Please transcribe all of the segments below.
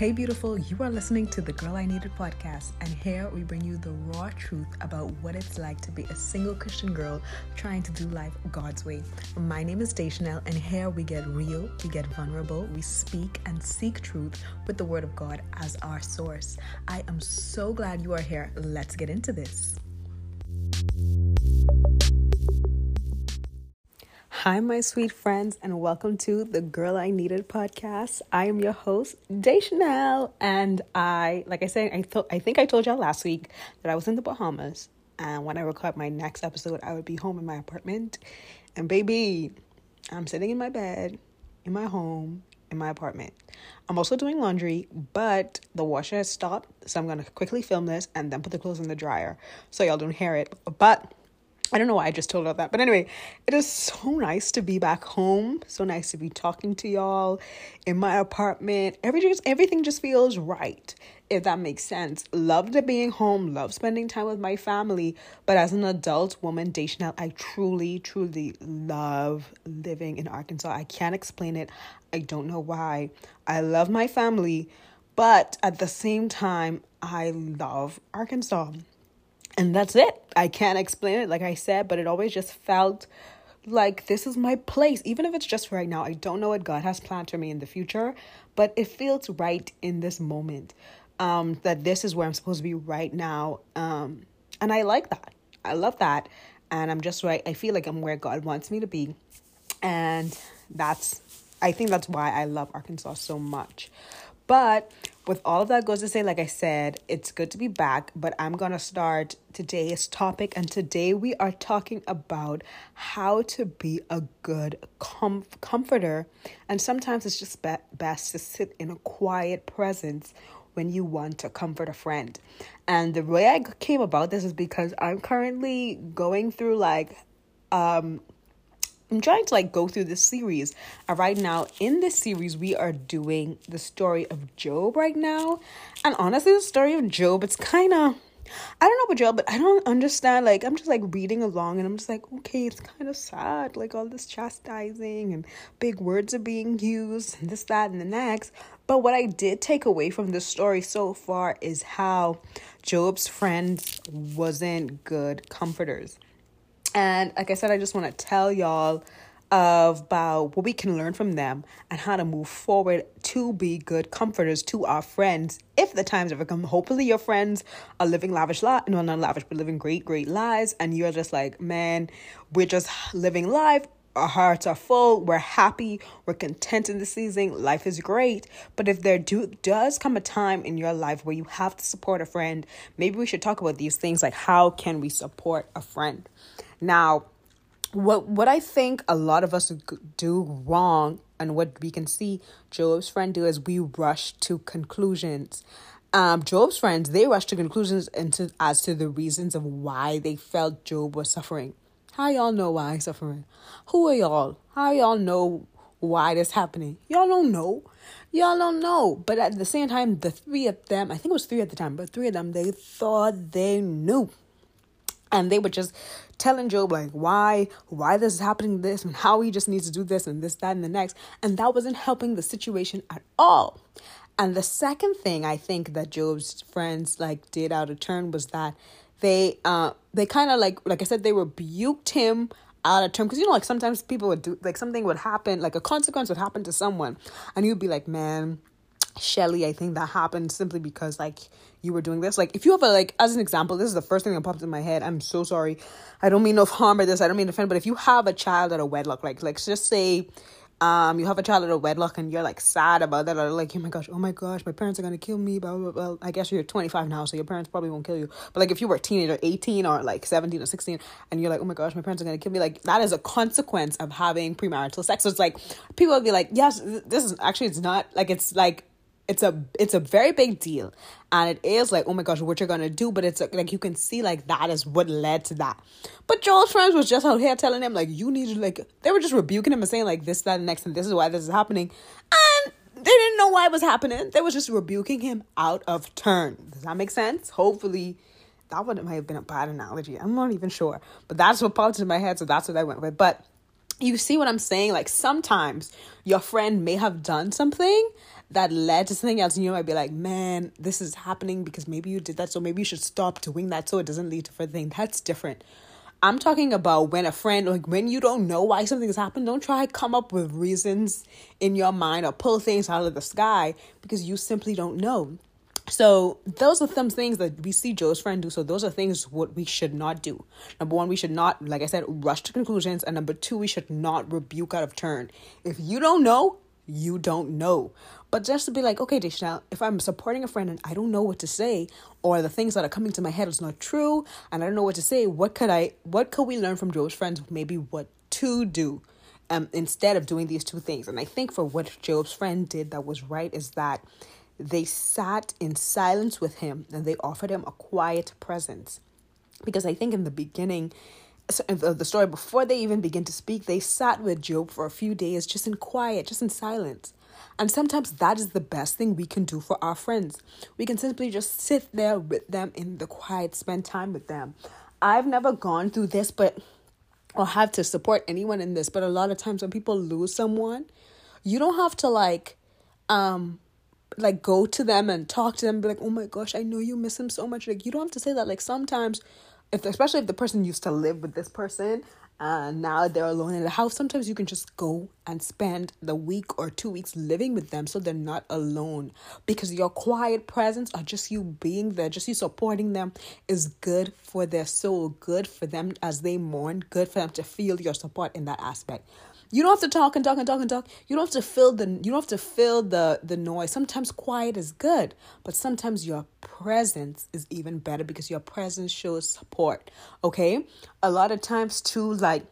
Hey, beautiful, you are listening to the Girl I Needed podcast, and here we bring you the raw truth about what it's like to be a single Christian girl trying to do life God's way. My name is Deschanel, and here we get real, we get vulnerable, we speak and seek truth with the Word of God as our source. I am so glad you are here. Let's get into this. Hi, my sweet friends, and welcome to the Girl I Needed podcast. I am your host, Deschanel, and I, like I said, I thought I think I told y'all last week that I was in the Bahamas, and when I record my next episode, I would be home in my apartment. And baby, I'm sitting in my bed, in my home, in my apartment. I'm also doing laundry, but the washer has stopped, so I'm gonna quickly film this and then put the clothes in the dryer so y'all don't hear it. But I don't know why I just told her that. But anyway, it is so nice to be back home. So nice to be talking to y'all in my apartment. Everything, everything just feels right, if that makes sense. Love the being home, love spending time with my family. But as an adult woman, Deschanel, I truly, truly love living in Arkansas. I can't explain it. I don't know why. I love my family, but at the same time, I love Arkansas and that's it. I can't explain it, like I said, but it always just felt like this is my place, even if it's just right now. I don't know what God has planned for me in the future, but it feels right in this moment. Um, that this is where I'm supposed to be right now. Um, and I like that. I love that. And I'm just right. I feel like I'm where God wants me to be. And that's, I think that's why I love Arkansas so much. But with all of that goes to say, like I said, it's good to be back. But I'm going to start today's topic. And today we are talking about how to be a good com- comforter. And sometimes it's just be- best to sit in a quiet presence when you want to comfort a friend. And the way I came about this is because I'm currently going through like um I'm trying to like go through this series. Uh, right now, in this series, we are doing the story of Job right now. And honestly, the story of Job, it's kind of, I don't know about Job, but I don't understand. Like, I'm just like reading along and I'm just like, okay, it's kind of sad. Like, all this chastising and big words are being used and this, that, and the next. But what I did take away from the story so far is how Job's friends wasn't good comforters and like I said, I just want to tell y'all about what we can learn from them and how to move forward to be good comforters to our friends if the times ever come. Hopefully, your friends are living lavish lives, no, not lavish, but living great, great lives, and you're just like, man, we're just living life. Our hearts are full. We're happy. We're content in the season. Life is great. But if there do does come a time in your life where you have to support a friend, maybe we should talk about these things like how can we support a friend. Now, what what I think a lot of us do wrong and what we can see Job's friend do is we rush to conclusions. Um, Job's friends they rush to conclusions into as to the reasons of why they felt Job was suffering. How y'all know why he's suffering? Who are y'all? How y'all know why this happening? Y'all don't know. Y'all don't know. But at the same time, the three of them, I think it was three at the time, but three of them, they thought they knew and they were just telling Job like why why this is happening this and how he just needs to do this and this that and the next and that wasn't helping the situation at all and the second thing i think that Job's friends like did out of turn was that they uh they kind of like like i said they rebuked him out of turn because you know like sometimes people would do like something would happen like a consequence would happen to someone and you'd be like man Shelly, I think that happened simply because like you were doing this. Like if you have a like as an example, this is the first thing that popped in my head. I'm so sorry. I don't mean no harm or this. I don't mean to offend, but if you have a child at a wedlock, like like just say um you have a child at a wedlock and you're like sad about that or like oh my gosh oh my gosh my parents are gonna kill me blah blah blah. I guess you're 25 now so your parents probably won't kill you. But like if you were a teenager 18 or like 17 or 16 and you're like oh my gosh my parents are gonna kill me like that is a consequence of having premarital sex. So it's like people will be like yes this is actually it's not like it's like it's a it's a very big deal. And it is like oh my gosh what you're gonna do? But it's like you can see like that is what led to that. But Job's friends was just out here telling him like you need to like they were just rebuking him and saying like this that and next and this is why this is happening. And they didn't know why it was happening. They was just rebuking him out of turn. Does that make sense? Hopefully that would might have been a bad analogy. I'm not even sure. But that's what popped into my head so that's what i went with. But you see what i'm saying? Like sometimes your friend may have done something that led to something else and you might be like man this is happening because maybe you did that so maybe you should stop doing that so it doesn't lead to further thing that's different i'm talking about when a friend like when you don't know why something's happened don't try come up with reasons in your mind or pull things out of the sky because you simply don't know so those are some things that we see Job's friend do. So those are things what we should not do. Number one, we should not, like I said, rush to conclusions. And number two, we should not rebuke out of turn. If you don't know, you don't know. But just to be like, okay, Deschanel, if I'm supporting a friend and I don't know what to say, or the things that are coming to my head is not true, and I don't know what to say, what could I, what could we learn from Job's friends? Maybe what to do, um, instead of doing these two things. And I think for what Job's friend did that was right is that they sat in silence with him and they offered him a quiet presence. Because I think in the beginning, the story, before they even begin to speak, they sat with Job for a few days just in quiet, just in silence. And sometimes that is the best thing we can do for our friends. We can simply just sit there with them in the quiet, spend time with them. I've never gone through this, but or have to support anyone in this, but a lot of times when people lose someone, you don't have to like um like go to them and talk to them be like, "Oh my gosh, I know you miss him so much." Like you don't have to say that. Like sometimes if especially if the person used to live with this person and now they're alone in the house sometimes you can just go and spend the week or two weeks living with them so they're not alone because your quiet presence or just you being there just you supporting them is good for their soul good for them as they mourn good for them to feel your support in that aspect you don't have to talk and talk and talk and talk. You don't have to fill the you don't have to fill the the noise. Sometimes quiet is good, but sometimes your presence is even better because your presence shows support. Okay? A lot of times too like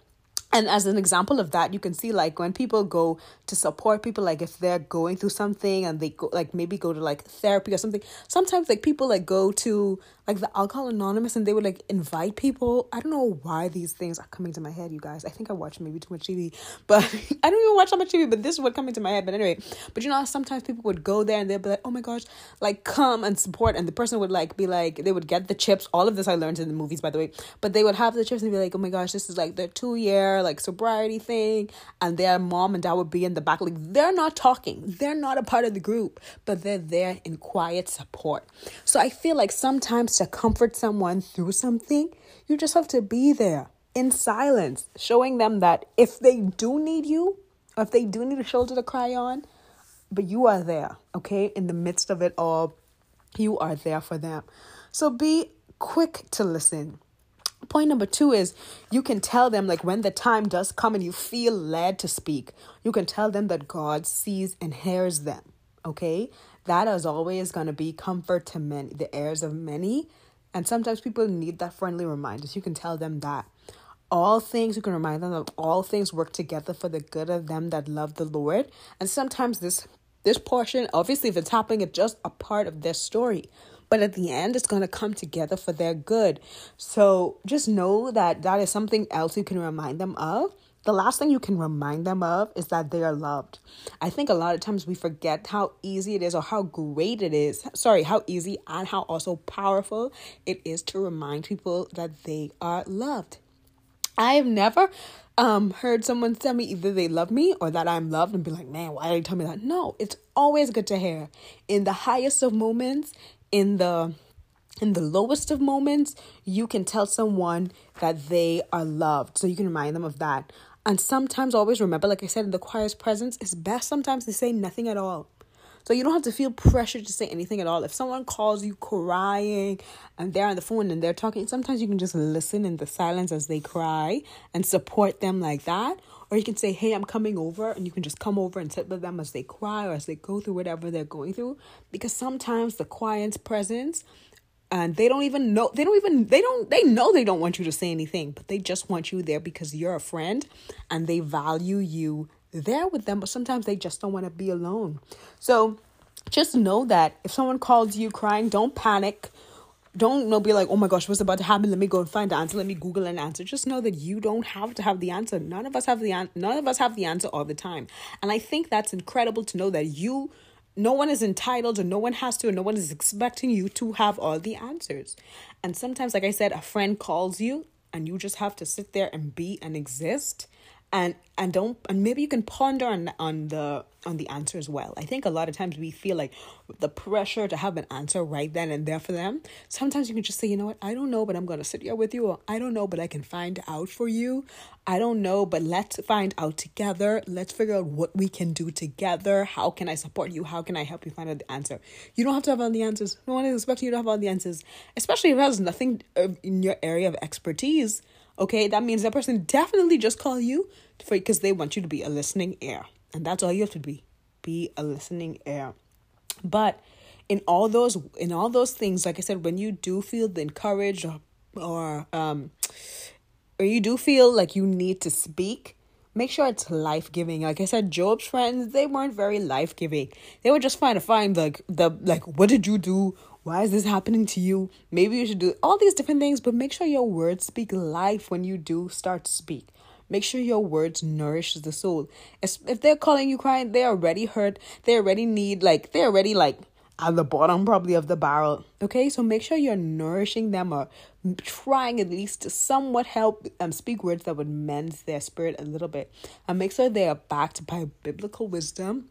and as an example of that you can see like when people go to support people like if they're going through something and they go like maybe go to like therapy or something sometimes like people like go to like the alcohol anonymous and they would like invite people. I don't know why these things are coming to my head you guys. I think i watch maybe too much tv but i don't even watch that much tv but this is what coming to my head. But anyway but you know sometimes people would go there and they'd be like oh my gosh like come and support and the person would like be like they would get the chips. All of this i learned in the movies by the way. But they would have the chips and be like oh my gosh this is like the two year like sobriety thing and their mom and dad would be in the back like they're not talking. They're not a part of the group but they're there in quiet support. So i feel like sometimes to comfort someone through something you just have to be there in silence showing them that if they do need you or if they do need a shoulder to cry on but you are there okay in the midst of it all you are there for them so be quick to listen Point number two is you can tell them, like, when the time does come and you feel led to speak, you can tell them that God sees and hears them. Okay? That is always going to be comfort to many, the heirs of many. And sometimes people need that friendly reminder. So you can tell them that. All things, you can remind them that all things work together for the good of them that love the Lord. And sometimes this this portion, obviously, if it's happening, it's just a part of their story but at the end it's going to come together for their good so just know that that is something else you can remind them of the last thing you can remind them of is that they are loved. I think a lot of times we forget how easy it is or how great it is. Sorry, how easy and how also powerful it is to remind people that they are loved. I have never um heard someone tell me either they love me or that I'm loved and be like, man, why did you tell me that? No, it's always good to hear. In the highest of moments, in the in the lowest of moments, you can tell someone that they are loved. So you can remind them of that. And sometimes always remember, like I said, in the quietest presence, it's best sometimes to say nothing at all. So you don't have to feel pressured to say anything at all. If someone calls you crying and they're on the phone and they're talking, sometimes you can just listen in the silence as they cry and support them like that. Or you can say, Hey, I'm coming over, and you can just come over and sit with them as they cry or as they go through whatever they're going through. Because sometimes the quiet presence and they don't even know they don't even they don't they know they don't want you to say anything but they just want you there because you're a friend and they value you there with them but sometimes they just don't want to be alone. So just know that if someone calls you crying don't panic. Don't know be like oh my gosh what's about to happen? Let me go and find the answer. Let me google an answer. Just know that you don't have to have the answer. None of us have the an- none of us have the answer all the time. And i think that's incredible to know that you no one is entitled or no one has to or no one is expecting you to have all the answers. And sometimes like i said a friend calls you and you just have to sit there and be and exist and and don't and maybe you can ponder on on the on the answer as well. I think a lot of times we feel like the pressure to have an answer right then and there for them. Sometimes you can just say, you know what, I don't know, but I'm gonna sit here with you. Or I don't know, but I can find out for you. I don't know, but let's find out together. Let's figure out what we can do together. How can I support you? How can I help you find out the answer? You don't have to have all the answers. No one is expecting you to have all the answers, especially if it has nothing uh, in your area of expertise. Okay, that means that person definitely just call you for because they want you to be a listening ear. And that's all you have to be. Be a listening ear. But in all those in all those things, like I said, when you do feel the encouraged or or um or you do feel like you need to speak, make sure it's life giving. Like I said, Job's friends, they weren't very life giving. They were just trying to find like the like what did you do? Why is this happening to you? Maybe you should do all these different things, but make sure your words speak life when you do start to speak. Make sure your words nourish the soul. If they're calling you crying, they already hurt. They already need like they already like at the bottom probably of the barrel. Okay, so make sure you're nourishing them or trying at least to somewhat help um speak words that would mend their spirit a little bit, and make sure they are backed by biblical wisdom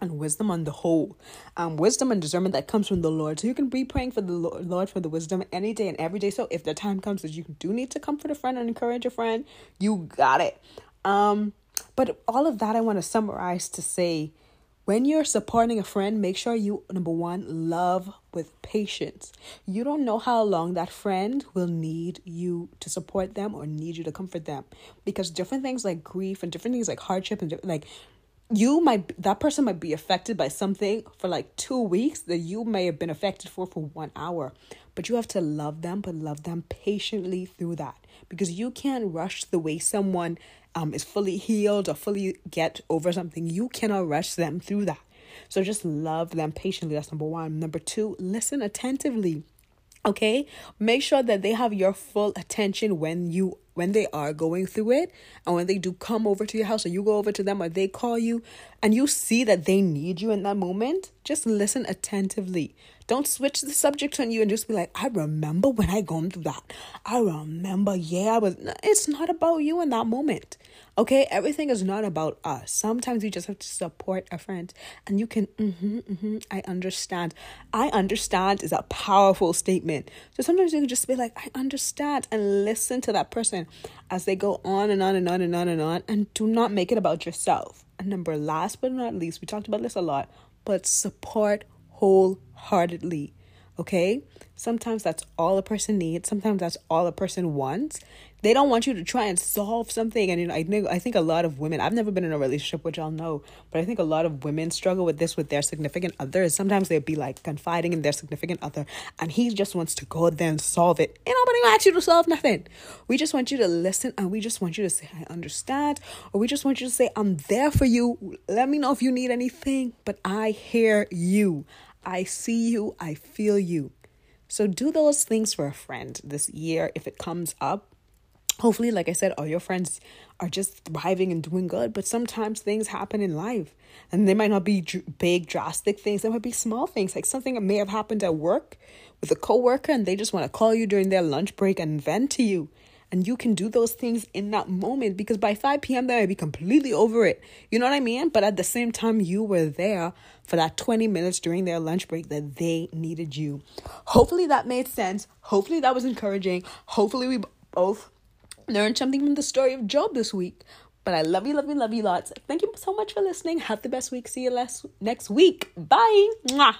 and wisdom on the whole. Um, wisdom and discernment that comes from the Lord. So you can be praying for the Lord for the wisdom any day and every day. So if the time comes that you do need to comfort a friend and encourage a friend, you got it. Um, but all of that I want to summarize to say when you're supporting a friend, make sure you, number one, love with patience. You don't know how long that friend will need you to support them or need you to comfort them. Because different things like grief and different things like hardship and like you might that person might be affected by something for like two weeks that you may have been affected for for one hour. But you have to love them but love them patiently through that. Because you can't rush the way someone um is fully healed or fully get over something you cannot rush them through that. So just love them patiently. That's number one. Number two listen attentively okay? Make sure that they have your full attention when you when they are going through it and when they do come over to your house or you go over to them or they call you and you see that they need you in that moment just listen attentively. Don't switch the subject on you and just be like i remember when i gone through that. I remember yeah i was it's not about you in that moment Okay, everything is not about us. Sometimes you just have to support a friend, and you can. Mm-hmm, mm-hmm, I understand. I understand is a powerful statement. So sometimes you can just be like, I understand, and listen to that person as they go on and on and on and on and on, and do not make it about yourself. And number last but not least, we talked about this a lot, but support wholeheartedly. Okay? Sometimes that's all a person needs. Sometimes that's all a person wants. They don't want you to try and solve something. And you know, I think I think a lot of women I've never been in a relationship which I'll know but I think a lot of women struggle with this with their significant others. Sometimes they'd be like confiding in their significant other and he just wants to go there and solve it. Ain't nobody wants you to solve nothing. We just want you to listen and we just want you to say I understand or we just want you to say I'm there for you. Let me know if you need anything but I hear you I see you I feel you. So do those things for a friend this year if it comes up. Hopefully like i said all your friends are just thriving and doing good but sometimes things happen in life and they might not be dr- big drastic things. They might be small things like something that may have happened at work with a coworker and they just want to call you during their lunch break and vent to you and you can do those things in that moment because by 5 p.m. they might be completely over it. You know what I mean? But at the same time, you were there for that 20 minutes during their lunch break that they needed you. Hopefully that made sense. Hopefully that was encouraging. Hopefully we both learned something from the story of Job this week. But I love you, love you, love you lots. Thank you so much for listening. Have the best week. See you next week. Bye. Mwah.